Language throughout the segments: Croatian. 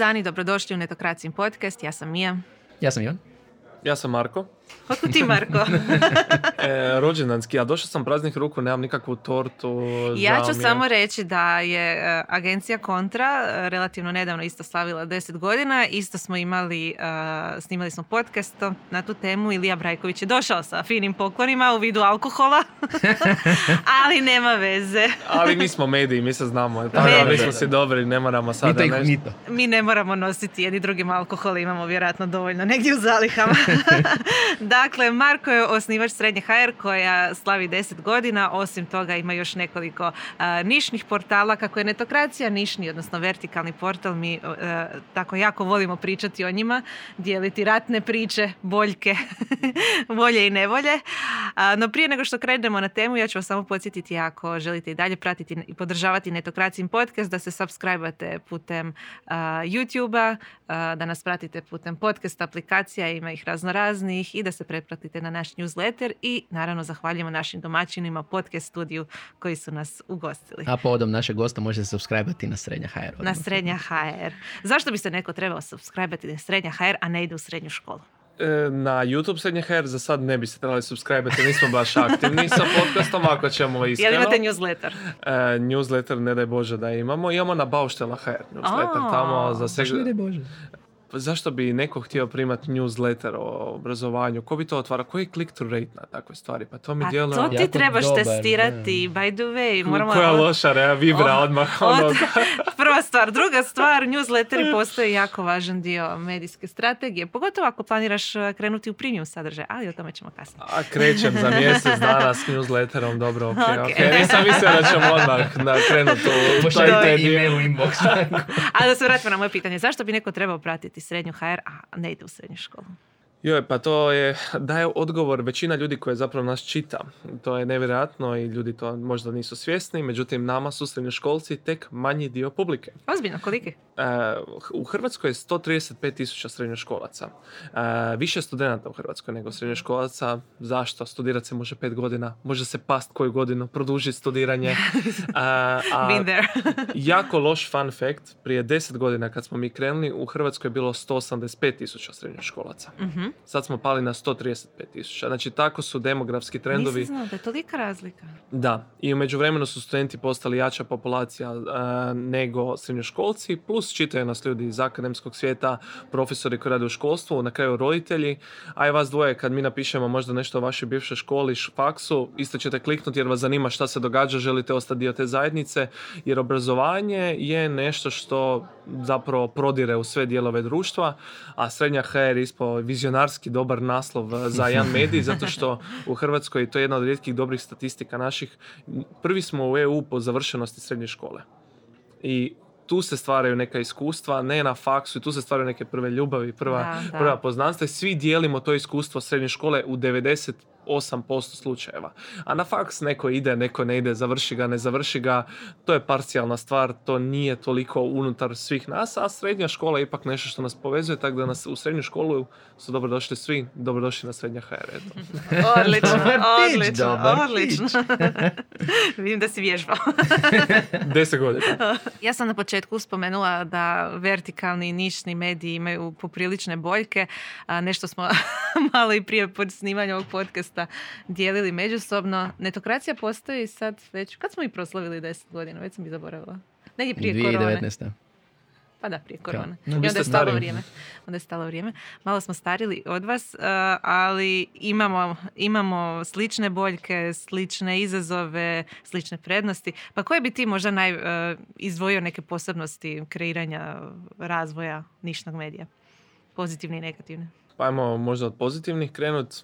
dan i dobrodošli u Netokracijim podcast. Ja sam Mija. Ja sam Ivan. Ja sam Marko. Otkud ti, Marko? e, rođendanski, ja došao sam praznih ruku, nemam nikakvu tortu. Ja ću samo reći da je e, agencija Kontra e, relativno nedavno isto slavila 10 godina. Isto smo imali, uh, snimali smo podcast na tu temu. Ilija Brajković je došao sa finim poklonima u vidu alkohola. Ali nema veze. Ali mi smo mediji, mi se znamo. Tako, mi smo si dobri, ne moramo sada nešto. Mi ne moramo nositi jedni drugim alkohol, imamo vjerojatno dovoljno negdje u zalihama. Dakle, Marko je osnivač Srednje HR koja slavi 10 godina. Osim toga ima još nekoliko nišnih portala. Kako je netokracija nišni, odnosno vertikalni portal, mi tako jako volimo pričati o njima, dijeliti ratne priče, boljke, volje i nevolje. no prije nego što krenemo na temu, ja ću vas samo podsjetiti ako želite i dalje pratiti i podržavati netokracijim podcast, da se subscribe putem YouTube-a, da nas pratite putem podcast aplikacija, ima ih razno raznih i da se pretplatite na naš newsletter i naravno zahvaljujemo našim domaćinima podcast studiju koji su nas ugostili. A povodom našeg gosta može se subscribe na Srednja HR. Na Srednja HR. Zašto bi se neko trebao subscribe na Srednja HR, a ne ide u srednju školu? E, na YouTube Srednja HR za sad ne bi se trebali subscribe nismo baš aktivni sa podcastom, ako ćemo iskreno. Jel imate newsletter? E, newsletter, ne daj Bože da imamo. Imamo na Bauštela HR newsletter, tamo za sve... Ne daj Bože. Pa zašto bi neko htio primati newsletter o obrazovanju? Ko bi to otvara? Koji je click-through rate na takve stvari? Pa to mi djeluje... to ti trebaš testirati, by the way. Moramo... Koja loša rea vibra odmah. Ono... Prva stvar. Druga stvar, newsletteri postoje jako važan dio medijske strategije. Pogotovo ako planiraš uh, krenuti u premium sadržaj, ali o tome ćemo kasnije. A krećem za mjesec dana s newsletterom, dobro, ok, ok. okay. Nisam mislio da ćemo odmah na krenuti u taj email u inbox. ali da se vratimo na moje pitanje. Zašto bi neko trebao pratiti stredňu HR a nejdu srednú školu. Joj, pa to je, daje odgovor većina ljudi koje zapravo nas čita. To je nevjerojatno i ljudi to možda nisu svjesni, međutim nama su srednjoškolci tek manji dio publike. Ozbiljno, koliki? E, u Hrvatskoj je 135 tisuća srednjoškolaca. E, više studenta u Hrvatskoj nego srednjoškolaca. Zašto? Studirati se može pet godina, može se past koju godinu, produžiti studiranje. E, a, Been there. jako loš fun fact, prije deset godina kad smo mi krenuli, u Hrvatskoj je bilo 185 tisuća srednjoškolaca. Sad smo pali na 135 tisuća. Znači, tako su demografski trendovi. Nisam znao da je tolika razlika. Da. I u međuvremenu su studenti postali jača populacija uh, nego srednjoškolci, plus čitaju nas ljudi iz akademskog svijeta, profesori koji rade u školstvu, na kraju roditelji, a i vas dvoje kad mi napišemo možda nešto o vašoj bivšoj školi, faksu, isto ćete kliknuti jer vas zanima šta se događa, želite ostati dio te zajednice, jer obrazovanje je nešto što zapravo prodire u sve dijelove društva, a srednja HR ispo vizionarski dobar naslov eh, za jedan medij, zato što u Hrvatskoj to je jedna od rijetkih dobrih statistika naših. Prvi smo u EU po završenosti srednje škole. I tu se stvaraju neka iskustva, ne na faksu, i tu se stvaraju neke prve ljubavi, prva, prva poznanstva i svi dijelimo to iskustvo srednje škole u 90 8% slučajeva. A na faks neko ide, neko ne ide, završi ga, ne završi ga. To je parcijalna stvar, to nije toliko unutar svih nas, a srednja škola je ipak nešto što nas povezuje, tako da nas u srednju školu su dobrodošli svi, dobrodošli na srednja HR. odlično, odlično, odlično. Vidim da si vježbao. Deset godina. Ja sam na početku spomenula da vertikalni i nišni mediji imaju poprilične boljke. A nešto smo malo i prije pod snimanjem ovog podcasta dijelili međusobno. Netokracija postoji sad već, kad smo i proslavili 10 godina, već sam i zaboravila. Negdje prije 2019. korone. Pa da, prije korone. I onda je stalo vrijeme. Onda je stalo vrijeme. Malo smo starili od vas, uh, ali imamo, imamo slične boljke, slične izazove, slične prednosti. Pa koje bi ti možda naj, uh, izdvojio neke posebnosti kreiranja razvoja nišnog medija? Pozitivne i negativne. Pa ajmo možda od pozitivnih krenut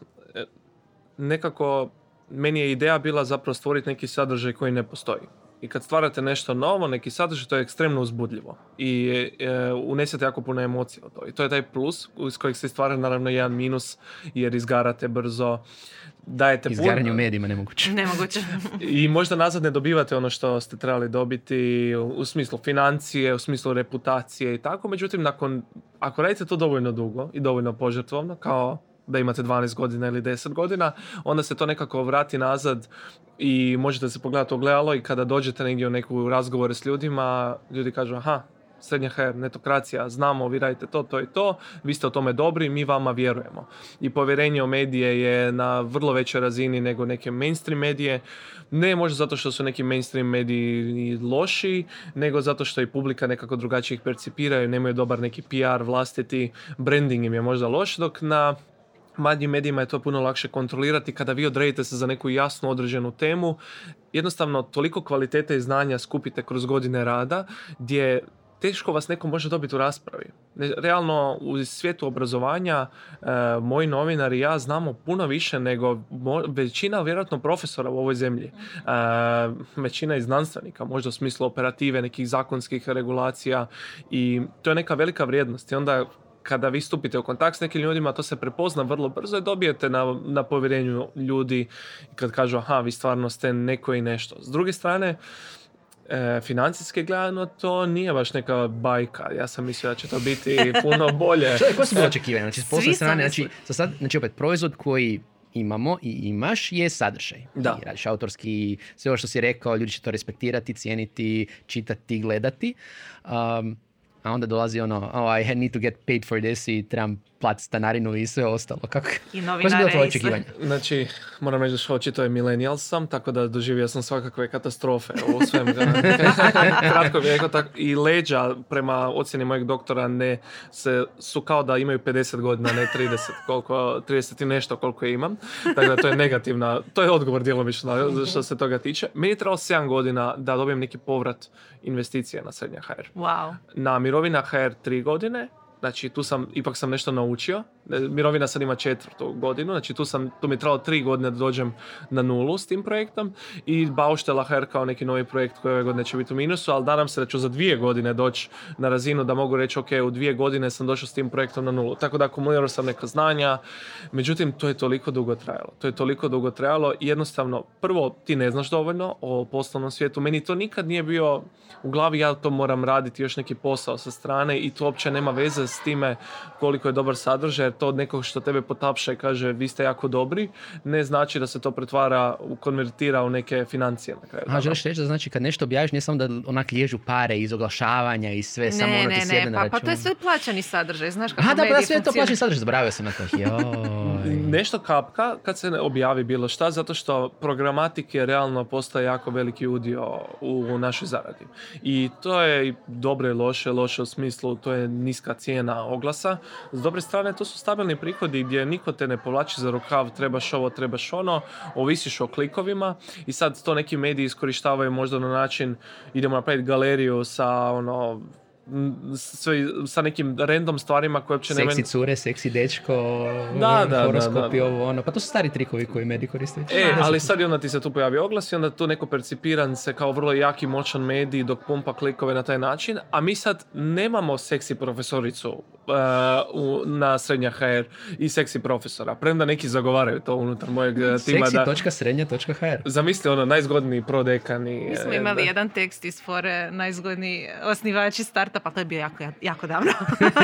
nekako meni je ideja bila zapravo stvoriti neki sadržaj koji ne postoji. I kad stvarate nešto novo, neki sadržaj, to je ekstremno uzbudljivo. I e, unesete jako puno emocija u to. I to je taj plus iz kojeg se stvara naravno jedan minus jer izgarate brzo. Dajete Izgaranje u medijima nemoguće. Nemoguće. I možda nazad ne dobivate ono što ste trebali dobiti u smislu financije, u smislu reputacije i tako. Međutim, nakon, ako radite to dovoljno dugo i dovoljno požrtvovno, kao da imate 12 godina ili 10 godina, onda se to nekako vrati nazad i možete se pogledati ogledalo i kada dođete negdje u neku razgovore s ljudima, ljudi kažu aha, srednja HR, netokracija, znamo, vi radite to, to i to, vi ste o tome dobri, mi vama vjerujemo. I povjerenje u medije je na vrlo većoj razini nego neke mainstream medije. Ne možda zato što su neki mainstream mediji loši, nego zato što i publika nekako drugačije ih percipiraju, nemaju dobar neki PR vlastiti, branding im je možda loš, dok na manjim medijima je to puno lakše kontrolirati kada vi odredite se za neku jasnu određenu temu. Jednostavno, toliko kvalitete i znanja skupite kroz godine rada gdje teško vas neko može dobiti u raspravi. Realno u svijetu obrazovanja e, moji novinari i ja znamo puno više nego većina vjerojatno profesora u ovoj zemlji. E, većina i znanstvenika, možda u smislu operative, nekih zakonskih regulacija i to je neka velika vrijednost. I onda kada vi stupite u kontakt s nekim ljudima, to se prepozna vrlo brzo i dobijete na, na povjerenju ljudi kad kažu aha, vi stvarno ste neko i nešto. S druge strane, e, financijski gledano to nije baš neka bajka. Ja sam mislio da će to biti puno bolje. Što je, koje su bilo očekivanje? Znači, s posle strane, znači, sad, znači opet, proizvod koji imamo i imaš je sadržaj. Da. I radiš autorski, sve ovo što si rekao, ljudi će to respektirati, cijeniti, čitati, gledati. Um, onda dolazi ono, oh, I need to get paid for this i trebam platiti stanarinu i sve ostalo. Kako? I novinare i očekivanja? Znači, moram reći da što očito je millennial sam, tako da doživio sam svakakve katastrofe u svem kratko vijeku. I leđa prema ocjeni mojeg doktora ne se, su kao da imaju 50 godina, ne 30, koliko, 30 i nešto koliko imam. Tako da to je negativna, to je odgovor djelomično što se toga tiče. Meni je trebalo 7 godina da dobijem neki povrat investicije na srednja HR. Wow. Na mirovina HR 3 godine, Znači tu sam, ipak sam nešto naučio. E, mirovina sad ima četvrtu godinu, znači tu, sam, tu mi je trebalo tri godine da dođem na nulu s tim projektom i Bauštela HR kao neki novi projekt koji ove godine će biti u minusu, ali nadam se da ću za dvije godine doći na razinu da mogu reći ok, u dvije godine sam došao s tim projektom na nulu. Tako da akumulirao sam neka znanja, međutim to je toliko dugo trajalo. To je toliko dugo trajalo i jednostavno, prvo ti ne znaš dovoljno o poslovnom svijetu. Meni to nikad nije bio u glavi, ja to moram raditi još neki posao sa strane i to uopće nema veze s time koliko je dobar sadržaj, jer to od nekog što tebe potapša i kaže vi ste jako dobri, ne znači da se to pretvara, konvertira u neke financije na kraju. A želiš reći da znači kad nešto objaviš, ne samo da onak liježu pare iz oglašavanja i sve, ne, samo ono ti ne, pa, pa to je sve plaćani sadržaj, znaš kako A da, pa sve to plaćani sadržaj, zaboravio sam na to. Nešto kapka kad se ne objavi bilo šta, zato što programatike realno postaje jako veliki udio u našoj zaradi. I to je dobro i loše, loše u smislu, to je niska cijena cijena oglasa. S dobre strane to su stabilni prihodi gdje niko te ne povlači za rukav, trebaš ovo, trebaš ono, ovisiš o klikovima i sad to neki mediji iskorištavaju možda na način idemo napraviti galeriju sa ono sve, sa nekim random stvarima koje uopće nema... Seksi cure, seksi dečko, da, da, horoskopi, ovo ono. Pa to su stari trikovi koji mediji koriste. E, ali sad i onda ti se tu pojavi oglas i onda tu neko percipiran se kao vrlo jaki, moćan medij dok pumpa klikove na taj način, a mi sad nemamo seksi profesoricu uh, na srednja HR i seksi profesora. Premda neki zagovaraju to unutar mojeg uh, tima. Seksi.srednja.hr Zamisli ono, najzgodniji prodekani. Mi smo uh, imali jedan tekst iz fore, najzgodniji osnivači startupa, to je bio jako, jako davno.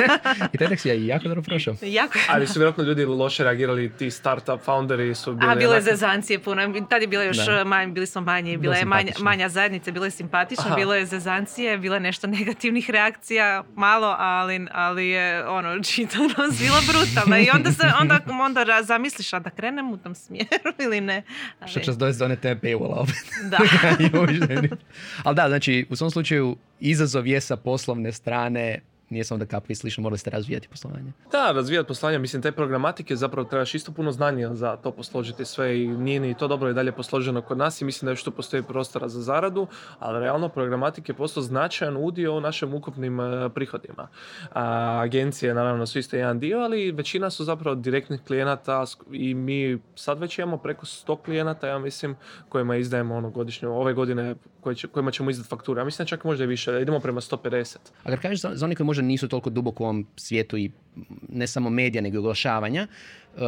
I tekst je jako dobro prošao. Jako. Ali su vjerojatno ljudi loše reagirali, ti startup founderi su bili... A, bilo je zezancije puno. Tad je bilo još manj, bili smo manji, bila je manja, manja zajednica, bilo je simpatično, bilo je zezancije, bilo je nešto negativnih reakcija, malo, ali, ali je ono, čitanost bila brutalna i onda se, onda, onda zamisliš, a da krenem u tom smjeru ili ne. Ali... Što će dojesti do one tebe paywalla opet. Da. ali da, znači, u svom slučaju izazov je sa poslovne strane nije samo da kapka i slično, morali ste razvijati poslovanje. Da, razvijati poslovanje, mislim, te programatike zapravo trebaš isto puno znanja za to posložiti sve i nije ni to dobro i dalje posloženo kod nas i mislim da još tu postoji prostora za zaradu, ali realno programatike je postao značajan udio u našim ukupnim uh, prihodima. A, agencije, naravno, su isto jedan dio, ali većina su zapravo direktnih klijenata i mi sad već imamo preko 100 klijenata, ja mislim, kojima izdajemo ono godišnje, ove godine kojima ćemo izdati fakture. Ja mislim da čak možda i više, idemo prema 150. A kad kažeš za, za one koji možda nisu toliko duboko u ovom svijetu i ne samo medija, nego i oglašavanja, uh,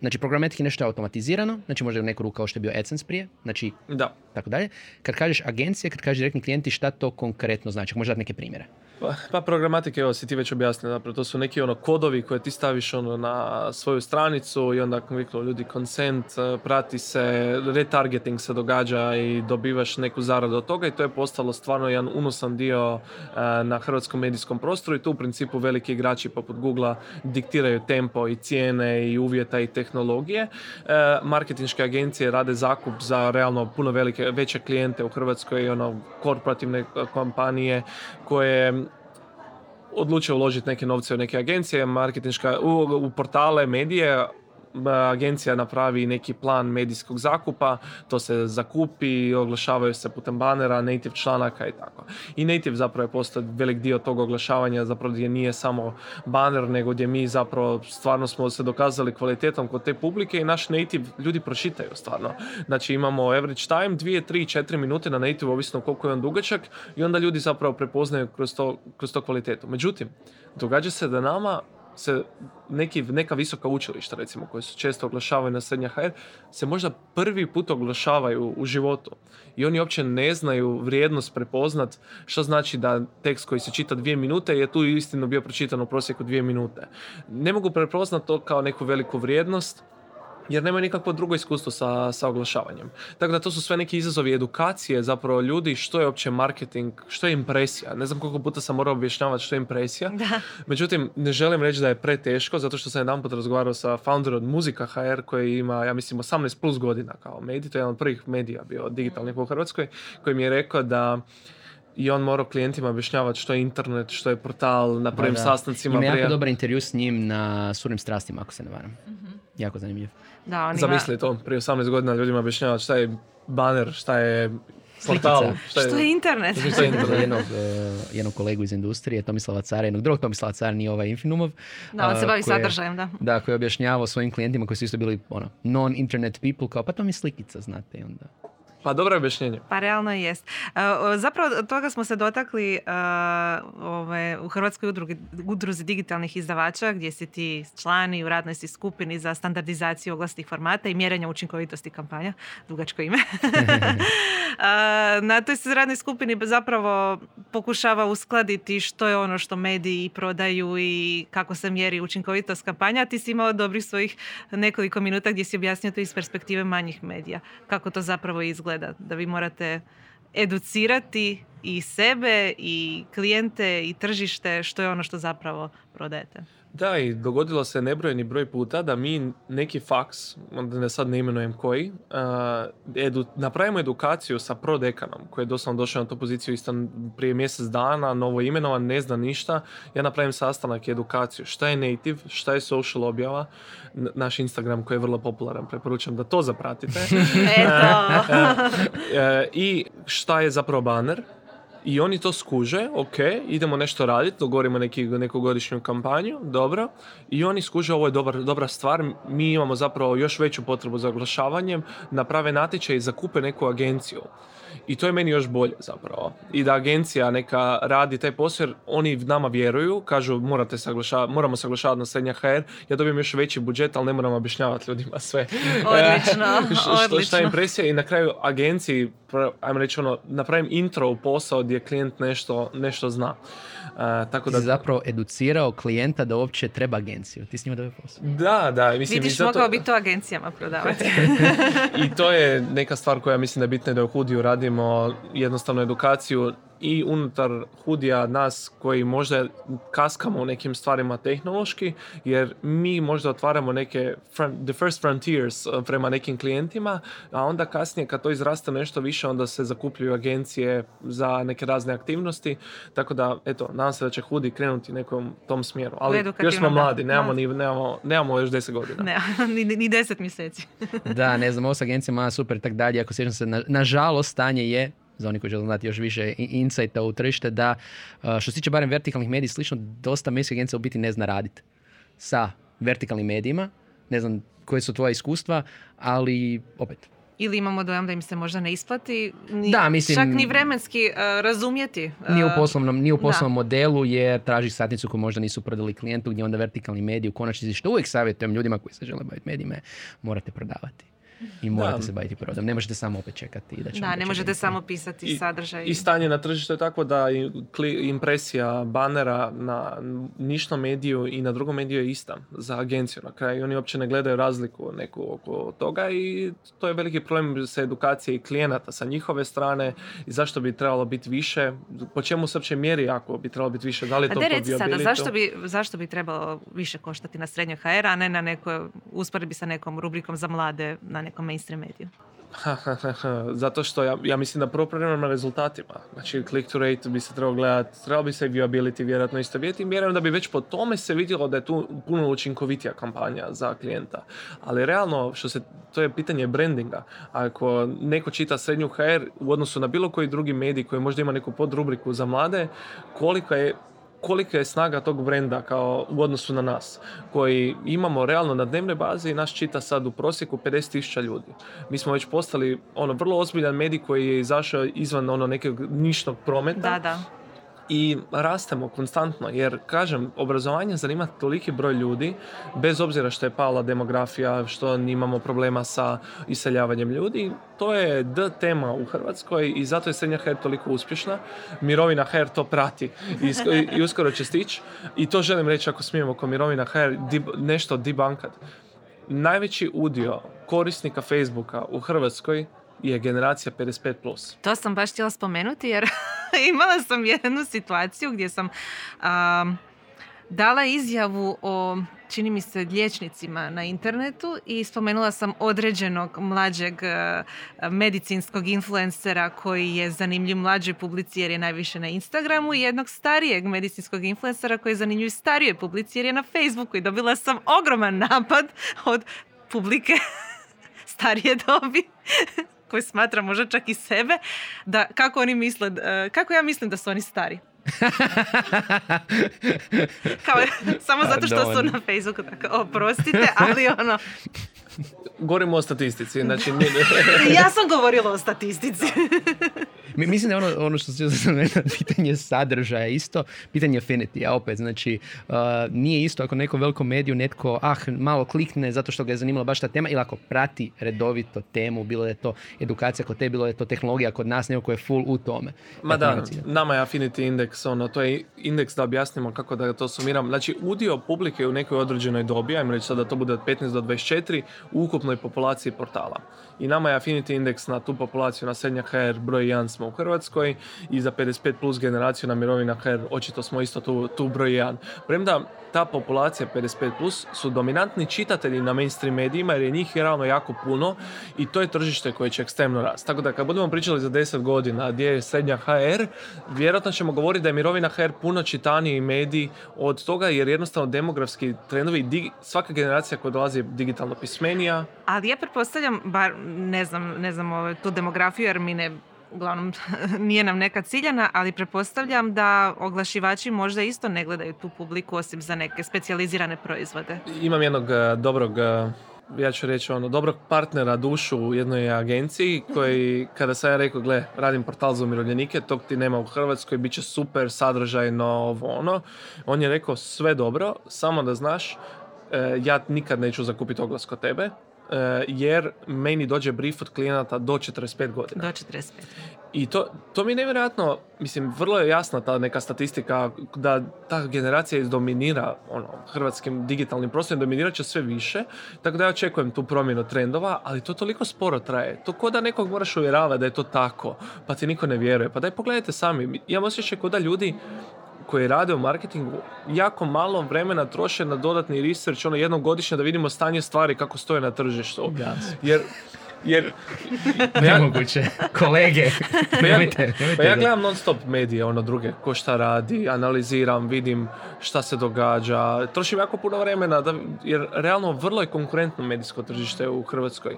znači programetik je nešto automatizirano, znači možda u neku ruku kao što je bio AdSense prije, znači da. tako dalje. Kad kažeš agencije, kad kažeš direktni klijenti, šta to konkretno znači? Možda dati neke primjere? Pa, pa programatike, evo si ti već objasnio, zapravo to su neki ono kodovi koje ti staviš ono na svoju stranicu i onda viklo ljudi consent, eh, prati se, retargeting se događa i dobivaš neku zaradu od toga i to je postalo stvarno jedan unosan dio eh, na hrvatskom medijskom prostoru i tu u principu veliki igrači poput Google diktiraju tempo i cijene i uvjeta i tehnologije. Eh, marketinške agencije rade zakup za realno puno velike, veće klijente u Hrvatskoj, ono, korporativne kompanije koje odlučio uložiti neke novce u neke agencije, marketinška, u, u portale, medije, agencija napravi neki plan medijskog zakupa, to se zakupi, oglašavaju se putem banera, native članaka i tako. I native zapravo je postao velik dio tog oglašavanja, zapravo gdje nije samo banner, nego gdje mi zapravo stvarno smo se dokazali kvalitetom kod te publike i naš native ljudi pročitaju stvarno. Znači imamo average time, 2, 3, 4 minute na native, ovisno koliko je on dugačak i onda ljudi zapravo prepoznaju kroz to, kroz to kvalitetu. Međutim, događa se da nama se neki, neka visoka učilišta recimo koje su često oglašavaju na srednja HR se možda prvi put oglašavaju u životu i oni uopće ne znaju vrijednost prepoznat što znači da tekst koji se čita dvije minute je tu istinu bio pročitan u prosjeku dvije minute. Ne mogu prepoznat to kao neku veliku vrijednost jer nemaju nikakvo drugo iskustvo sa, sa oglašavanjem. Tako da to su sve neki izazovi edukacije zapravo ljudi što je uopće marketing, što je impresija. Ne znam koliko puta sam morao objašnjavati što je impresija. Da. Međutim, ne želim reći da je preteško zato što sam jedan put razgovarao sa founderom od Muzika HR koji ima, ja mislim, 18 plus godina kao medij. To je jedan od prvih medija bio digitalnih u Hrvatskoj koji mi je rekao da i on morao klijentima objašnjavati što je internet, što je portal na prvim sastancima. Ima jako dobar intervju s njim na Surnim strastima, ako se ne varam. Jako zanimljiv. Da, on ima... Zamisli to, prije 18 godina ljudima objašnjavati šta je baner, šta je portal. Šta je, što je internet? Što je internet? jednog, uh, jednog kolegu iz industrije, Tomislava Cara, jednog drugog Tomislava Cara, nije ovaj Infinumov. Da, on se bavi sadržajem, da. Da, koji je objašnjavao svojim klijentima koji su isto bili ono, non-internet people, kao pa to mi je slikica, znate, i onda... Pa dobro objašnjenje. Pa realno jest. Uh, zapravo toga smo se dotakli uh, ove, u Hrvatskoj udrugi, udruzi digitalnih izdavača gdje si ti člani u radnoj si skupini za standardizaciju oglasnih formata i mjerenja učinkovitosti kampanja. Dugačko ime. Uh, na toj se radnoj skupini zapravo pokušava uskladiti što je ono što mediji prodaju i kako se mjeri učinkovitost kampanja. Ti si imao dobrih svojih nekoliko minuta gdje si objasnio to iz perspektive manjih medija. Kako to zapravo izgleda. Da vi morate educirati i sebe i klijente i tržište što je ono što zapravo prodajete. Da, i dogodilo se nebrojeni broj puta da mi neki faks, da ne sad ne imenujem koji, edu, napravimo edukaciju sa prodekanom koji je doslovno došao na tu poziciju isto prije mjesec dana, novo imenovan, ne zna ništa. Ja napravim sastanak i edukaciju. Šta je native, šta je social objava, naš Instagram koji je vrlo popularan, preporučam da to zapratite. Eto! E, I šta je zapravo banner, i oni to skuže, ok, idemo nešto raditi, dogovorimo neki, neku godišnju kampanju, dobro. I oni skuže, ovo je dobar, dobra stvar, mi imamo zapravo još veću potrebu za oglašavanjem, naprave natječaj i zakupe neku agenciju. I to je meni još bolje zapravo. I da agencija neka radi taj posao jer oni nama vjeruju, kažu morate moramo se oglašavati na srednja HR, ja dobijem još veći budžet, ali ne moram objašnjavati ljudima sve. Odlično, odlično. Šta je impresija i na kraju agenciji, ajmo reći ono, napravim intro u posao gdje klijent nešto, nešto zna. Uh, tako da... zapravo educirao klijenta da uopće treba agenciju. Ti s njima dobio posao. Da, da. Mislim, Vidiš, zato... mogao bi to agencijama prodavati. I to je neka stvar koja mislim da je bitna da u Hudiju radimo jednostavno edukaciju i unutar hudija nas koji možda kaskamo u nekim stvarima tehnološki, jer mi možda otvaramo neke the first frontiers uh, prema nekim klijentima, a onda kasnije kad to izraste nešto više, onda se zakupljuju agencije za neke razne aktivnosti, tako da, eto, nadam se da će hudi krenuti nekom tom smjeru. Ali još smo mladi, nemamo, ni, nemamo, nemamo još deset godina. Ne, ni, ni deset mjeseci. da, ne znam, ovo s agencijama super tak dalje, ako sjećam se, na, nažalost, stanje je za oni koji žele znati još više insajta u tržište, da što se tiče barem vertikalnih medija, slično, dosta medijskih agencija u biti ne zna raditi sa vertikalnim medijima. Ne znam koje su tvoja iskustva, ali opet, ili imamo dojam da im se možda ne isplati ni, da, mislim, čak ni vremenski uh, razumjeti. Uh, ni u poslovnom, ni u poslovnom modelu jer traži satnicu koju možda nisu prodali klijentu gdje onda vertikalni mediji u konačnici što uvijek savjetujem ljudima koji se žele baviti medijima morate prodavati. I morate se baviti prodom. Ne možete samo opet čekati. I da, će Da, ne možete agencija. samo pisati I- sadržaj. I stanje na tržištu je tako da impresija banera na nišnom mediju i na drugom mediju je ista za agenciju na kraju. Oni uopće ne gledaju razliku neku oko toga i to je veliki problem sa edukacije i klijenata sa njihove strane i zašto bi trebalo biti više, po čemu se uopće mjeri ako bi trebalo biti više, da li A to reci sada, zašto bi, zašto bi trebalo više koštati na srednjoj HR, a ne na nekoj usporedbi sa nekom rubrikom za mlade na nekom mainstream mediju? Zato što ja, ja mislim da prvo prema rezultatima. Znači click to rate bi se trebao gledati, trebalo bi se i viability vjerojatno isto vidjeti. Vjerujem da bi već po tome se vidjelo da je tu puno učinkovitija kampanja za klijenta. Ali realno, što se, to je pitanje brandinga. Ako neko čita srednju HR u odnosu na bilo koji drugi medij koji možda ima neku podrubriku za mlade, kolika je kolika je snaga tog brenda kao u odnosu na nas, koji imamo realno na dnevnoj bazi, nas čita sad u prosjeku 50.000 ljudi. Mi smo već postali ono vrlo ozbiljan medij koji je izašao izvan ono nekog nišnog prometa Da, da. I rastemo konstantno jer kažem obrazovanje zanima toliki broj ljudi bez obzira što je pala demografija što imamo problema sa iseljavanjem ljudi to je d tema u Hrvatskoj i zato je srednja HR toliko uspješna. Mirovina HR to prati i, i uskoro će stići i to želim reći ako smijemo oko mirovina HR dib- nešto debunkat. Najveći udio korisnika Facebooka u Hrvatskoj je generacija 55+. Plus. To sam baš htjela spomenuti jer imala sam jednu situaciju gdje sam am, dala izjavu o čini mi se liječnicima na internetu i spomenula sam određenog mlađeg e, medicinskog influencera koji je zanimljiv mlađoj publici jer je najviše na Instagramu i jednog starijeg medicinskog influencera koji je zanimljiv starijoj publici jer je na Facebooku i dobila sam ogroman napad od publike starije dobi koji smatra možda čak i sebe, da kako oni misle, e, kako ja mislim da su oni stari. Kao, samo zato što su na Facebooku tako, oprostite, ali ono, Govorimo o statistici, znači nije- ja sam govorila o statistici. Mi- Mislim da je ono, ono što se pitanje sadržaja isto, pitanje affinity, a opet, znači, uh, nije isto ako nekom velikom mediju netko, ah, malo klikne zato što ga je zanimala baš ta tema, ili ako prati redovito temu, bilo da je to edukacija kod te, bilo da je to tehnologija kod nas, neko ko je full u tome. Ma da, cilja. nama je Affinity Index, ono, to je indeks da objasnimo kako da to sumiram. Znači, udio publike u nekoj određenoj dobi, ajmo reći sad da to bude od 15 do 24, u ukupnoj populaciji portala. I nama je Affinity Index na tu populaciju, na srednja HR, broj 1 smo u Hrvatskoj i za 55 plus generaciju na mirovina HR, očito smo isto tu, tu broj 1. Premda ta populacija 55 plus su dominantni čitatelji na mainstream medijima jer je njih realno jako puno i to je tržište koje će ekstremno rasti. Tako da kad budemo pričali za 10 godina gdje je srednja HR, vjerojatno ćemo govoriti da je mirovina HR puno čitaniji medij od toga jer jednostavno demografski trendovi, svaka generacija koja dolazi je digitalno pismenija, Ali ja pretpostavljam, bar ne znam, ne znam ovaj, tu demografiju jer mi ne uglavnom nije nam neka ciljana, ali pretpostavljam da oglašivači možda isto ne gledaju tu publiku osim za neke specijalizirane proizvode. imam jednog e, dobrog e, ja ću reći ono, dobrog partnera dušu u jednoj agenciji koji kada sam ja rekao, gle, radim portal za umirovljenike, tog ti nema u Hrvatskoj, bit će super, sadržajno, ovo ono. On je rekao, sve dobro, samo da znaš, ja nikad neću zakupiti oglas kod tebe, e, jer meni dođe brief od klijenata do 45 godina. Do 45. I to, to mi je nevjerojatno, mislim, vrlo je jasna ta neka statistika da ta generacija izdominira ono, hrvatskim digitalnim prostorom, dominirat će sve više, tako da ja očekujem tu promjenu trendova, ali to toliko sporo traje. To ko da nekog moraš uvjeravati da je to tako, pa ti niko ne vjeruje. Pa daj pogledajte sami, imam osjećaj kao da ljudi koji rade u marketingu jako malo vremena troše na dodatni research, ono jednom godišnje da vidimo stanje stvari kako stoje na tržištu. Da. Jer, jer Nemoguće. Kolege. Pa ja, nemojte, nemojte pa ja da- gledam non stop medije, ono druge, ko šta radi, analiziram, vidim šta se događa, trošim jako puno vremena, da, jer realno vrlo je konkurentno medijsko tržište u Hrvatskoj.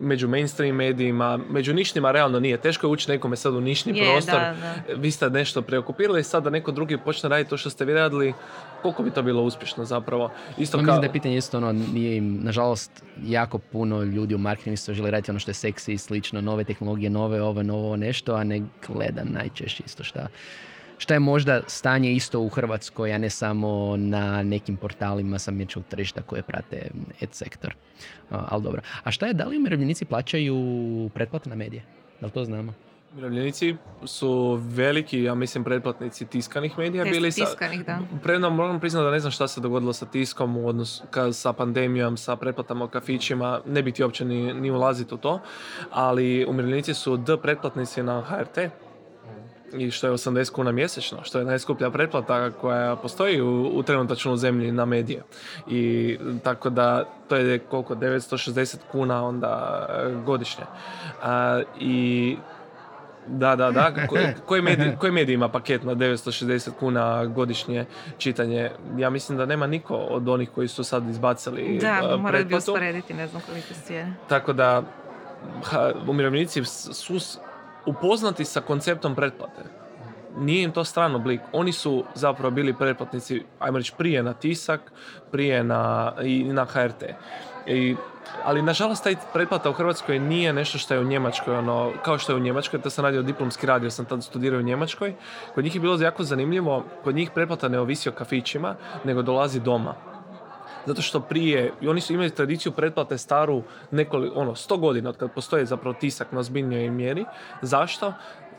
Među mainstream medijima, među nišnima realno nije. Teško je ući nekome sad u nišni Je, prostor. da, da. Vi ste nešto preokupirali, sad da neko drugi počne raditi to što ste vi radili, koliko bi to bilo uspješno zapravo. Isto No, kao... mislim da je pitanje isto ono, nije im, nažalost, jako puno ljudi u marketingu isto žele raditi ono što je seksi i slično, nove tehnologije, nove ovo, novo nešto, a ne gleda najčešće isto šta Šta je možda stanje isto u Hrvatskoj, a ne samo na nekim portalima sam je čuo tržišta koje prate ad sektor. ali dobro. A šta je, da li umirovljenici plaćaju pretplate na medije? Da li to znamo? Umirovljenici su veliki, ja mislim, pretplatnici tiskanih medija bili. Tiskanih, da. Predno moram priznati da ne znam šta se dogodilo sa tiskom u odnosu sa pandemijom, sa pretplatama u kafićima, ne bi ti uopće ni, ni ulaziti u to, ali umirovljenici su D pretplatnici na HRT, i što je 80 kuna mjesečno, što je najskuplja pretplata koja postoji u, u trenutačno u zemlji na medije. I tako da to je koliko 960 kuna onda godišnje. I da, da, da. koji, medij, koji medij ima paket na 960 kuna godišnje čitanje? Ja mislim da nema niko od onih koji su sad izbacili Da, morali bi usporediti, ne znam koliko cijene. Tako da, umirovljenici su upoznati sa konceptom pretplate. Nije im to stran oblik. Oni su zapravo bili pretplatnici, ajmo reći, prije na tisak, prije na, i na HRT. I ali nažalost taj pretplata u Hrvatskoj nije nešto što je u Njemačkoj, ono, kao što je u Njemačkoj, to sam radio diplomski radio, sam tad studirao u Njemačkoj. Kod njih je bilo jako zanimljivo, kod njih pretplata ne ovisi o kafićima, nego dolazi doma. Zato što prije, i oni su imali tradiciju pretplate staru nekoliko, ono, sto godina od kad postoji zapravo tisak na zbiljnoj mjeri. Zašto?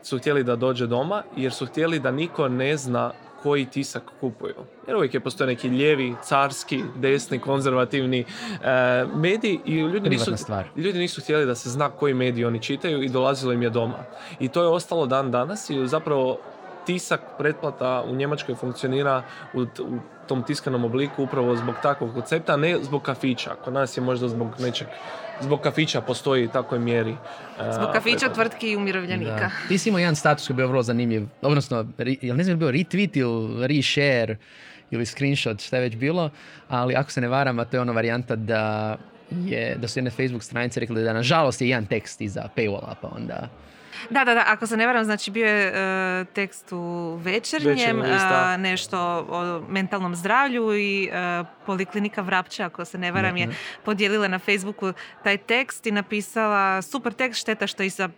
Su htjeli da dođe doma, jer su htjeli da niko ne zna koji tisak kupuju. Jer uvijek je postoje neki lijevi, carski, desni, konzervativni e, mediji i ljudi nisu, ljudi nisu htjeli da se zna koji mediji oni čitaju i dolazilo im je doma. I to je ostalo dan danas i zapravo tisak pretplata u Njemačkoj funkcionira u, u tom tiskanom obliku upravo zbog takvog koncepta, a ne zbog kafića. Kod nas je možda zbog nečeg zbog kafića postoji takvoj mjeri. Zbog kafića, tvrtki i umirovljenika. Da. Ti si imao jedan status koji je bio vrlo zanimljiv. Odnosno, jel ne znam bio retweet ili reshare ili screenshot, šta je već bilo, ali ako se ne varam, a to je ona varijanta da je, da su jedne Facebook stranice rekli da nažalost je jedan tekst iza paywalla, pa onda da, da, da, ako se ne varam, znači bio je uh, tekst u večernjem, uh, nešto o mentalnom zdravlju i uh, Poliklinika Vrapća, ako se ne varam, je mhm. podijelila na Facebooku taj tekst i napisala super tekst, šteta što i sa.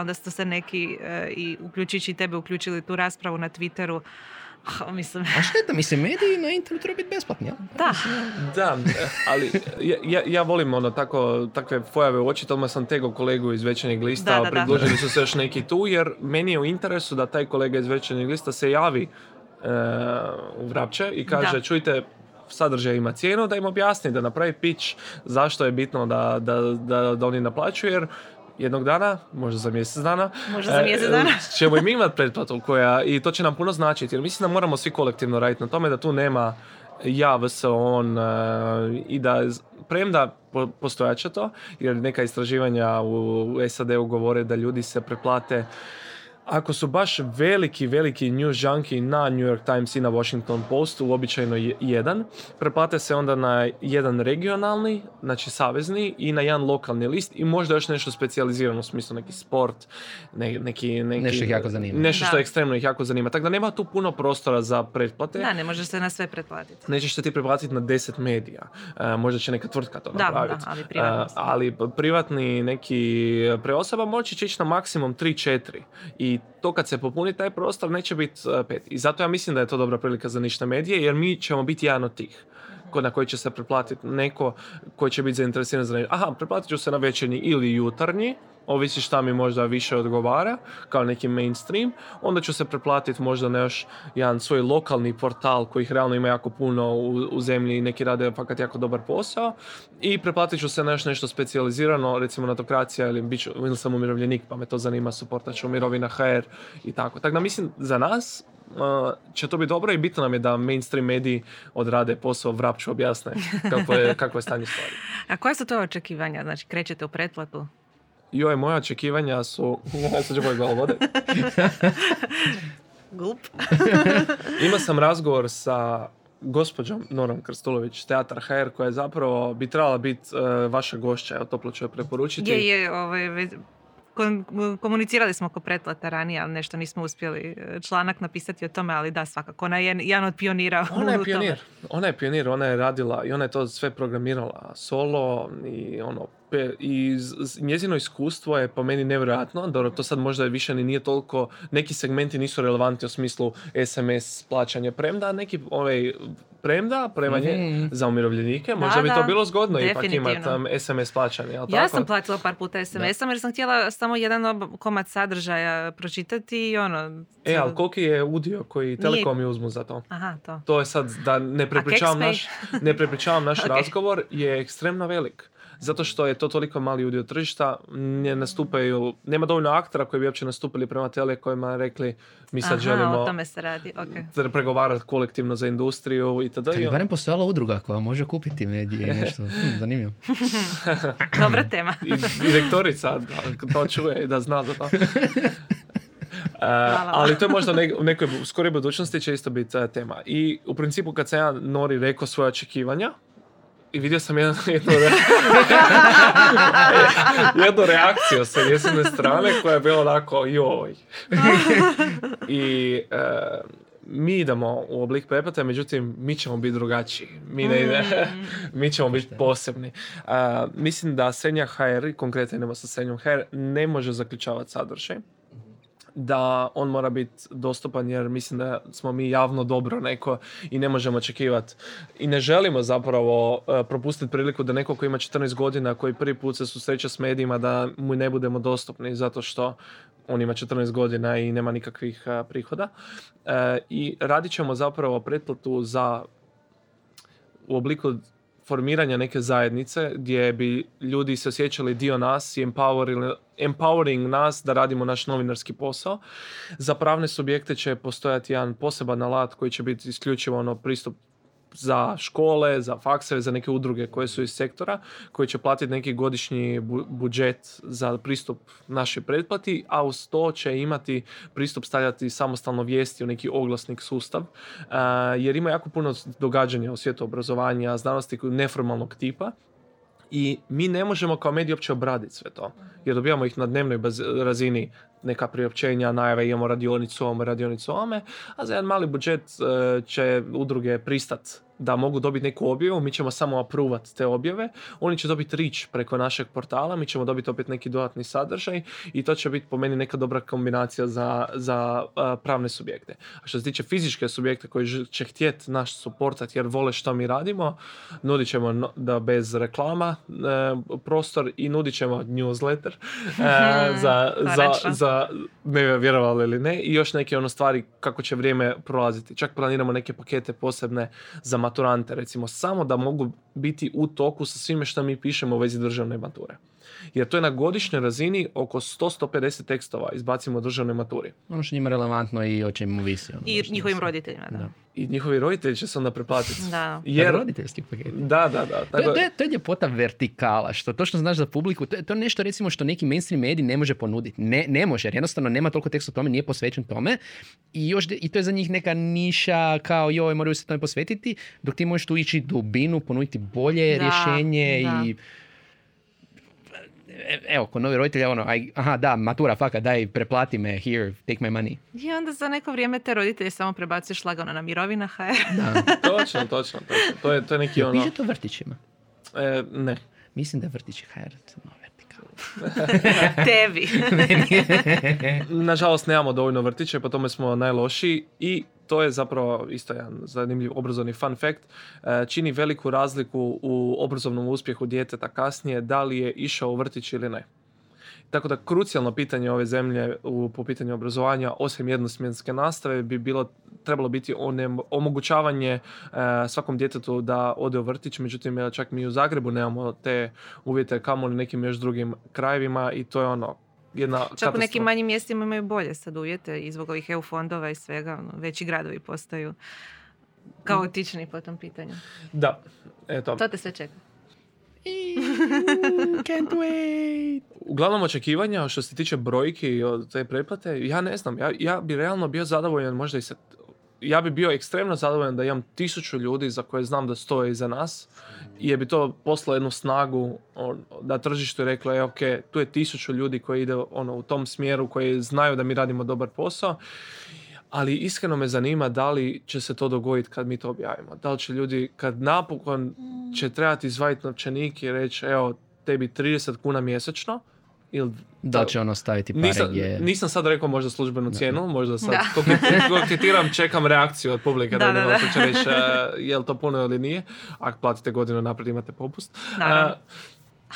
Onda su se neki i uključujući i tebe uključili tu raspravu na Twitteru mislim... A šteta, mislim, mediji na internetu treba biti besplatni, ja? Da. Da, ali ja, ja volim ono tako, takve pojave u oči, tome sam tego kolegu iz Večernjeg lista, da, predložili su se još neki tu, jer meni je u interesu da taj kolega iz Večernjeg lista se javi e, u Vrapče i kaže, čujte, sadržaj ima cijenu, da im objasni, da napravi pitch zašto je bitno da, da, da, da oni naplaćuju, jer jednog dana, možda za mjesec dana, možda za mjesec dana. E, ćemo im imati pretplatu koja, i to će nam puno značiti, jer mislim da moramo svi kolektivno raditi na tome da tu nema ja, on e, i da premda postojaće to, jer neka istraživanja u SAD-u govore da ljudi se preplate ako su baš veliki, veliki news junkie na New York Times i na Washington Postu, običajno jedan, preplate se onda na jedan regionalni, znači savezni i na jedan lokalni list i možda još nešto specijalizirano u smislu neki sport, neki, neki nešto ih jako zanima. Nešto što ekstremno ih jako zanima. Tako da nema tu puno prostora za pretplate. Da, ne možeš se na sve pretplatiti. Nećeš se ti pretplatiti na deset medija. Uh, možda će neka tvrtka to da, napraviti. Da, ali privatni. Uh, ali privatni neki preosoba moći će ići na maksimum 3-4 i to kad se popuni taj prostor neće biti e, pet. I zato ja mislim da je to dobra prilika za ništa medije jer mi ćemo biti jedan od tih na koji će se preplatiti neko koji će biti zainteresiran za Aha, preplatit ću se na večernji ili jutarnji, ovisi šta mi možda više odgovara, kao neki mainstream, onda ću se preplatiti možda na još jedan svoj lokalni portal kojih realno ima jako puno u, u zemlji i neki rade fakat jako dobar posao i preplatit ću se na još nešto specijalizirano, recimo natokracija ili, bit ću, ili sam umirovljenik pa me to zanima, suportat ću mirovina HR i tako. Tako da mislim za nas će to biti dobro i bitno nam je da mainstream mediji odrade posao, vrapću objasne kako je, kako je stanje stvari. A koje su to očekivanja? Znači, krećete u pretplatu? Joj, moja očekivanja su... Sad ću vode. Gulp. Imao sam razgovor sa gospođom Norom Krstulović, Teatar HR, koja je zapravo bi trebala biti uh, vaša gošća, evo toplo ću joj preporučiti. Je, je, ovaj, komunicirali smo oko pretplata ranije, ali nešto nismo uspjeli e, članak napisati o tome, ali da, svakako. Ona je jedan od pionira. Ona je pionir. Ona je pionir, ona je radila i ona je to sve programirala solo i ono, pe- i njezino iskustvo je po meni nevjerojatno. Dobro, to sad možda više ni nije toliko, neki segmenti nisu relevantni u smislu SMS plaćanje premda, neki ovaj, premda, premanje Mhm. za umirovljenike, možda bi da, to bilo zgodno ipak imati SMS plaćanje, Ja tako? sam platila par puta SMS-om jer sam htjela samo jedan komad sadržaja pročitati i ono... E, ali koliki je udio koji telekomi uzmu za to? Aha, to. To je sad, da ne prepričavam naš, ne prepričavam naš Ok. razgovor, je ekstremno velik. Zato što je to toliko mali udio tržišta, ne nastupaju, nema dovoljno aktera koji bi uopće nastupili prema telekojima rekli mi sad Aha, želimo o tome se radi, ok. tre- pregovarati kolektivno za industriju itd. Kad bi I barem postojala udruga koja može kupiti medije i nešto. Hm, zanimljivo. Dobra tema. I direktorica da to čuje i da zna za to. E, ali to je možda nek- u nekoj skoroj budućnosti će isto biti e, tema. I u principu kad sam ja Nori rekao svoje očekivanja, i vidio sam jedan, jednu, re- jednu reakciju sa njezine strane koja je bila onako joj. I e, mi idemo u oblik pretplate, međutim mi ćemo biti drugačiji. Mi ne ide, mi ćemo biti posebni. A, mislim da Senja HR, konkretno idemo sa Senjom HR, ne može zaključavati sadržaj da on mora biti dostupan jer mislim da smo mi javno dobro neko i ne možemo očekivati i ne želimo zapravo uh, propustiti priliku da neko koji ima 14 godina koji prvi put se susreće s medijima da mu ne budemo dostupni zato što on ima 14 godina i nema nikakvih uh, prihoda. Uh, i radit ćemo zapravo pretplatu za u obliku formiranja neke zajednice gdje bi ljudi se osjećali dio nas i empowering, nas da radimo naš novinarski posao. Za pravne subjekte će postojati jedan poseban alat koji će biti isključivo ono pristup za škole, za fakseve, za neke udruge koje su iz sektora, koji će platiti neki godišnji bu- budžet za pristup našoj pretplati, a uz to će imati pristup stavljati samostalno vijesti u neki oglasnik sustav, uh, jer ima jako puno događanja u svijetu obrazovanja, znanosti neformalnog tipa, i mi ne možemo kao mediji uopće obraditi sve to. Jer dobijamo ih na dnevnoj razini neka priopćenja, najave, imamo radionicu ovome, radionicu ovome, a za jedan mali budžet e, će udruge pristat da mogu dobiti neku objavu, mi ćemo samo apruvat te objave, oni će dobiti rič preko našeg portala, mi ćemo dobiti opet neki dodatni sadržaj i to će biti po meni neka dobra kombinacija za, za a, pravne subjekte. A što se tiče fizičke subjekte koji će htjeti naš suportat jer vole što mi radimo, nudit ćemo no- da bez reklama e, prostor i nudit ćemo newsletter e, za, za, za ne vjerovali ili ne i još neke ono stvari kako će vrijeme prolaziti. Čak planiramo neke pakete posebne za maturante, recimo samo da mogu biti u toku sa svime što mi pišemo u vezi državne mature. Jer to je na godišnjoj razini oko 100-150 tekstova izbacimo u državnoj maturi. Ono što je njima relevantno i o čemu visi. ono, I što njihovim roditeljima, da. Da. I njihovi roditelji će se onda preplatiti. Da. Jer... Roditeljski paket. da, da, da. To, Tako, je- to, je, to je ljepota vertikala, što točno znaš za publiku. To je, to je nešto recimo što neki mainstream medij ne može ponuditi. Ne, ne može, jer jednostavno nema toliko teksta o tome, nije posvećen tome. I, još, I to je za njih neka niša kao joj, moraju se tome posvetiti, dok ti možeš tu ići dubinu, ponuditi bolje Da, rješenje da. i Evo, kod novi roditelja, ono, aj, aha, da, matura, faka, daj, preplati me, here, take my money. I onda za neko vrijeme te roditelje samo prebacuješ lagano na mirovina HR. Da. točno, točno, točno. To je, to je neki ono... piše to vrtićima? E, ne. Mislim da je vrtići HR. Tebi. Nažalost, nemamo dovoljno vrtića i po tome smo najlošiji i to je zapravo isto jedan zanimljiv obrazovni fun fact. E, Čini veliku razliku u obrazovnom uspjehu djeteta kasnije da li je išao u vrtić ili ne. Tako da krucijalno pitanje ove zemlje u, po pitanju obrazovanja, osim jednosmjenske nastave, bi bilo trebalo biti onem- omogućavanje e, svakom djetetu da ode u vrtić, međutim čak mi u Zagrebu nemamo te uvjete kamo nekim još drugim krajevima i to je ono jedna Čak u katastrofa. nekim manjim mjestima imaju bolje sad uvjete i zbog ovih EU fondova i svega. Ono, veći gradovi postaju kaotični po tom pitanju. Da, eto. To te sve čeka. Can't wait. Uglavnom očekivanja što se tiče brojki od te pretplate, ja ne znam, ja, ja bi realno bio zadovoljan možda i sa ja bi bio ekstremno zadovoljan da imam tisuću ljudi za koje znam da stoje iza nas jer bi to poslalo jednu snagu da tržište je reklo, e, ok, tu je tisuću ljudi koji ide ono, u tom smjeru, koji znaju da mi radimo dobar posao, ali iskreno me zanima da li će se to dogoditi kad mi to objavimo. Da li će ljudi, kad napokon će trebati izvaditi novčanik i reći, evo, tebi 30 kuna mjesečno, ili Da li će ono staviti pare nisam, gdje... nisam sad rekao možda službenu cijenu, možda sad Da. koketi- koketiram, čekam reakciju od publike da, Da, da, da, da. će reći e, je li to puno ili nije. Ako platite godinu naprijed imate popust. Naravno.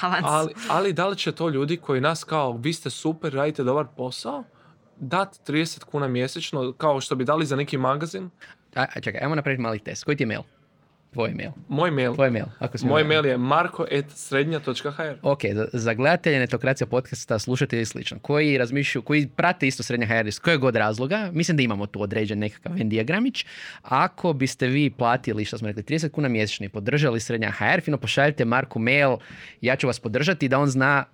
Avans. ali, ali da li će to ljudi koji nas kao vi ste super, radite dobar posao, dat 30 kuna mjesečno kao što bi dali za neki magazin? A, a čekaj, ajmo napraviti mali test. Koji ti je mail? Tvoj mail. Moj mail. Tvoj mail. Ako Moj mail je marko.srednja.hr Ok, za, za gledatelje Netokracija podcasta, slušatelji i slično, koji razmišljaju, koji prate isto Srednja HR iz kojeg god razloga, mislim da imamo tu određen nekakav Venn diagramić. Ako biste vi platili, što smo rekli, 30 kuna mjesečno i podržali Srednja HR, fino pošaljite Marku mail, ja ću vas podržati da on zna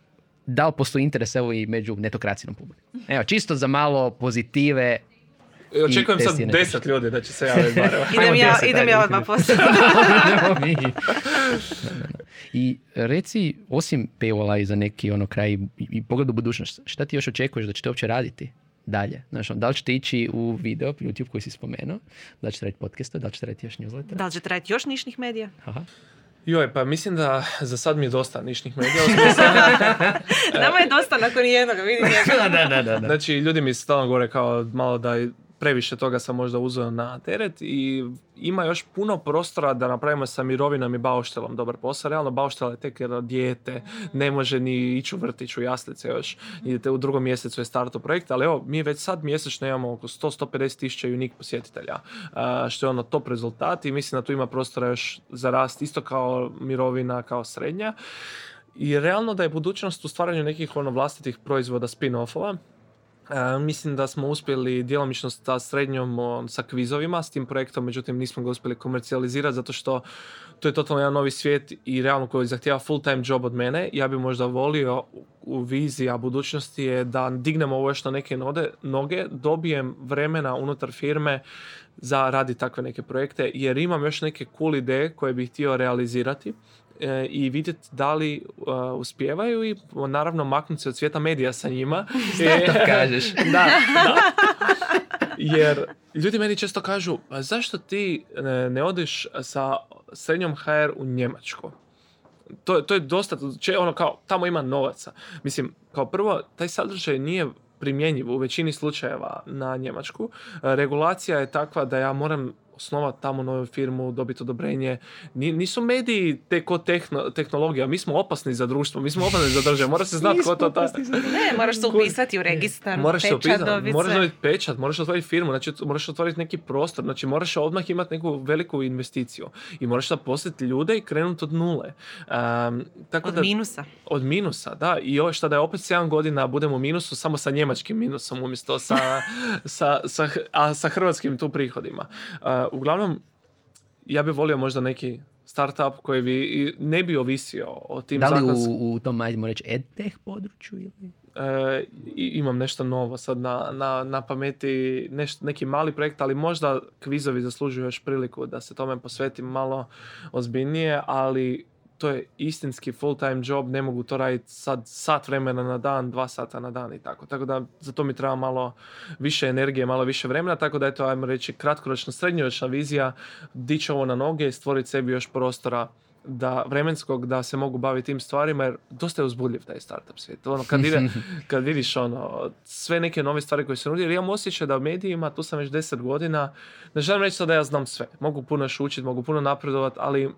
da li postoji interes evo i među netokracijnom publikom. Evo, čisto za malo pozitive. Očekujem sad 10 ljudi da će se javiti barem. idem ja, deset, idem ja odmah poslije. I reci, osim paywalla i za neki ono kraj i, i pogled u budućnost, šta ti još očekuješ da ćete uopće raditi dalje? Znaš, ono, da li ćete ići u video, YouTube koji si spomenuo, da li ćete raditi podcaste, da li ćete raditi još newsletter? Da li će trajati još nišnih medija? Aha. Joj, pa mislim da za sad mi je dosta nišnih medija. Nama je dosta nakon jednoga, vidim da, da, da, da. Znači, ljudi mi stalno govore kao malo da previše toga sam možda uzeo na teret i ima još puno prostora da napravimo sa mirovinom i bauštelom dobar posao. Realno bauštela je tek dijete, ne može ni ići u vrtić, u jaslice još. Idete u drugom mjesecu je startu projekt, ali evo, mi već sad mjesečno imamo oko 100-150 tisuća unik posjetitelja, što je ono top rezultat i mislim da tu ima prostora još za rast, isto kao mirovina, kao srednja. I realno da je budućnost u stvaranju nekih ono vlastitih proizvoda spin-offova, E, mislim da smo uspjeli djelomično sa srednjom sa kvizovima, s tim projektom, međutim nismo ga uspjeli komercijalizirati zato što to je totalno jedan novi svijet i realno koji zahtjeva full time job od mene. Ja bi možda volio u vizija budućnosti je da dignemo ovo još na neke node, noge, dobijem vremena unutar firme za radi takve neke projekte jer imam još neke cool ideje koje bih htio realizirati i vidjeti da li e, uspijevaju i naravno maknuti se od svijeta medija sa njima. E, to kažeš? da, da. Jer ljudi meni često kažu, "Pa zašto ti e, ne odeš sa srednjom HR u Njemačku? To, to je dosta, če, ono kao, tamo ima novaca. Mislim, kao prvo, taj sadržaj nije primjenjiv u većini slučajeva na Njemačku. E, Regulacija je takva da ja moram osnovati tamo novu firmu, dobiti odobrenje. Ni- nisu mediji te ko tehno, tehnologija, mi smo opasni za društvo, mi smo opasni za državu, mora se znati ko to ta... Ne, moraš se upisati u registar, Moraš se pečat upisati, dobiti moraš dobiti pečat, moraš otvoriti firmu, znači moraš otvoriti neki prostor, znači moraš odmah imati neku veliku investiciju i moraš zaposliti ljude i krenuti od nule. Um, tako Od da, minusa. od minusa, da. I još šta da je opet 7 godina budemo u minusu samo sa njemačkim minusom umjesto sa, sa, sa, a sa hrvatskim tu prihodima. Uh, uglavnom, ja bih volio možda neki startup koji bi i ne bi ovisio o tim Da li zakonskim- u, u tom, ajdemo reći, edtech području ili? E, imam nešto novo sad na, na, na pameti, neš, neki mali projekt, ali možda kvizovi zaslužuju još priliku da se tome posvetim malo ozbiljnije, ali to je istinski full time job, ne mogu to raditi sad sat vremena na dan, dva sata na dan i tako. Tako da za to mi treba malo više energije, malo više vremena, tako da eto, ajmo reći, kratkoročna, srednjoročna vizija, dići ovo na noge i stvoriti sebi još prostora da vremenskog da se mogu baviti tim stvarima jer dosta je uzbudljiv taj startup svijet. Ono, kad, ide, kad vidiš ono, sve neke nove stvari koje se nudi, jer imam osjećaj da u medijima, tu sam već 10 godina, ne želim reći sad da ja znam sve. Mogu puno još učiti, mogu puno napredovati, ali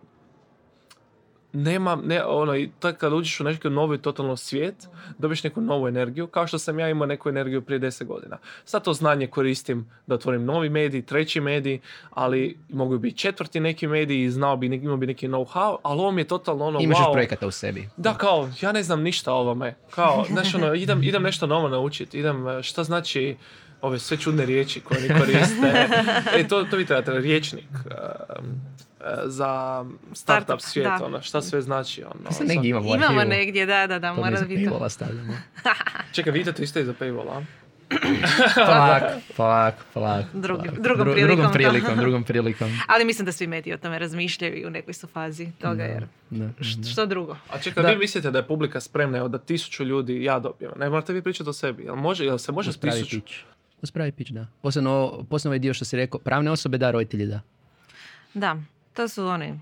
nema, ne, ono, i tak kad uđeš u neki novi totalno svijet, dobiš neku novu energiju, kao što sam ja imao neku energiju prije 10 godina. Sad to znanje koristim da otvorim novi medij, treći medij, ali mogu biti četvrti neki medij i znao bi, imao bi neki know-how, ali ovo mi je totalno ono, Imaš wow. projekata u sebi. Da, kao, ja ne znam ništa o ovome. Kao, znaš, ono, idem, idem nešto novo naučiti. Idem, e, šta znači ove sve čudne riječi koje oni koriste. E, to, to vi trebate, riječnik um, e, za startup svijet, da. ono, šta sve znači, ono. Sad negdje imamo u Imamo arhivu. negdje, da, da, da, To mora za biti to. stavljamo. Čekaj, vidite to isto iza paywalla, a? Polak, polak, polak. Drugim- polak. drugom Dru- prilikom, Drugom prilikom, drugom prilikom. Ali mislim da svi mediji o tome razmišljaju i u nekoj su fazi toga, jer Da, što drugo? A čekaj, Da. vi mislite da je publika spremna, evo da tisuću ljudi ja dobijem. Ne morate vi pričati o sebi. Jel, može, jel se može s Uspravi tisuću? pić. Uspravi pić, da. Posebno, posebno ovaj dio što si rekao, pravne osobe da, roditelji da. Da, to su oni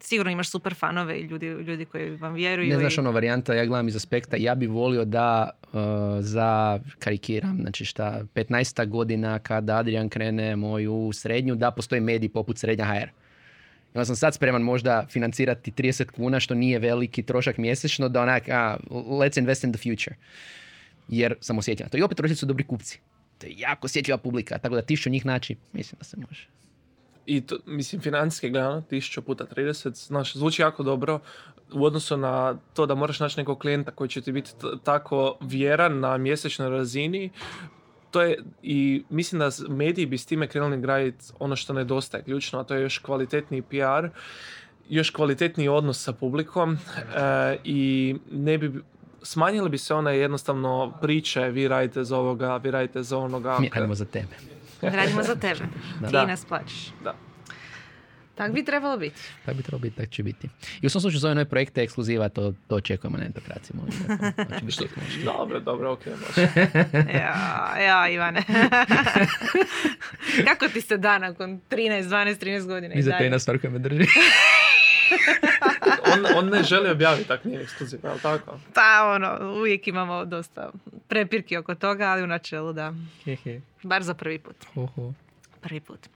sigurno imaš super fanove i ljudi, ljudi koji vam vjeruju. Ne znaš i... ono varijanta, ja gledam iz aspekta, ja bi volio da uh, za, karikiram, znači šta, 15 godina kada Adrian krene moju srednju, da postoji medij poput Srednja HR. Ja sam sad spreman možda financirati 30 kuna, što nije veliki trošak mjesečno, da onak, a, let's invest in the future. Jer sam osjećan na to. I opet roditelji su dobri kupci. To je jako osjetljiva publika, tako da tisuću njih naći, mislim da se može. I to, mislim, financijski gledano, 1000 puta 30, znaš, zvuči jako dobro u odnosu na to da moraš naći nekog klijenta koji će ti biti t- tako vjeran na mjesečnoj razini, to je, i mislim da mediji bi s time krenuli graditi ono što nedostaje ključno, a to je još kvalitetniji PR, još kvalitetniji odnos sa publikom e, i ne bi smanjili bi se one jednostavno priče vi radite za ovoga, vi radite za onoga. Mi radimo za tebe. Radimo za tebe. Ti Da. nas plaćaš. Da. Tak bi trebalo biti. Tako bi trebalo biti, tako će biti. I u svom slučaju za ove nove projekte ekskluziva, to, to očekujemo na tehnološki. Dobro, dobro, ok. Ja, ja Ivane. Kako ti se da nakon 13, 12, 13 godina? i Mi za te stvar koja me drži. On, on ne želi objaviti, tak nije ekskluzivno, ali tako? Pa ono, uvijek imamo dosta prepirki oko toga, ali u načelu da. Bar za prvi put. Oho. Prvi put.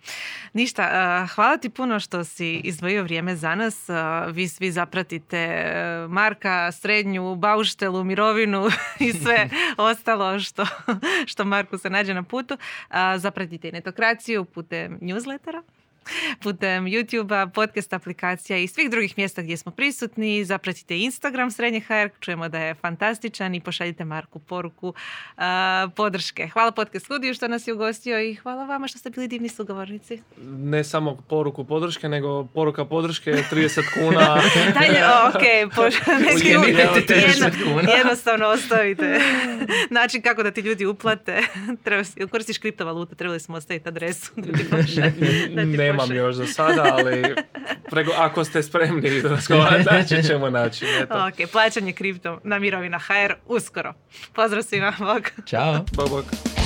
Ništa, uh, hvala ti puno što si izdvojio vrijeme za nas. Uh, vi svi zapratite uh, Marka, srednju, bauštelu, mirovinu i sve ostalo što, što Marku se nađe na putu. Zapratite i netokraciju putem newslettera putem YouTube-a, podcast aplikacija i svih drugih mjesta gdje smo prisutni. Zapratite Instagram Srednje HR, čujemo da je fantastičan i pošaljite Marku poruku a, podrške. Hvala podcast studiju što nas je ugostio i hvala vama što ste bili divni sugovornici. Ne samo poruku podrške, nego poruka podrške je 30 kuna. Dalje, ok, poš- neki Ujedinite uvjet, 30 jedno- kuna. jednostavno ostavite. Način kako da ti ljudi uplate. Treba, koristiš kriptovalute, trebali smo ostaviti adresu da ti pošalju. Nemam još za sada, ali prego, ako ste spremni razgovarati, naći ćemo način. Eto. Ok, plaćanje kriptom na mirovina HR uskoro. Pozdrav svima, bog. Ćao. Bog, bog.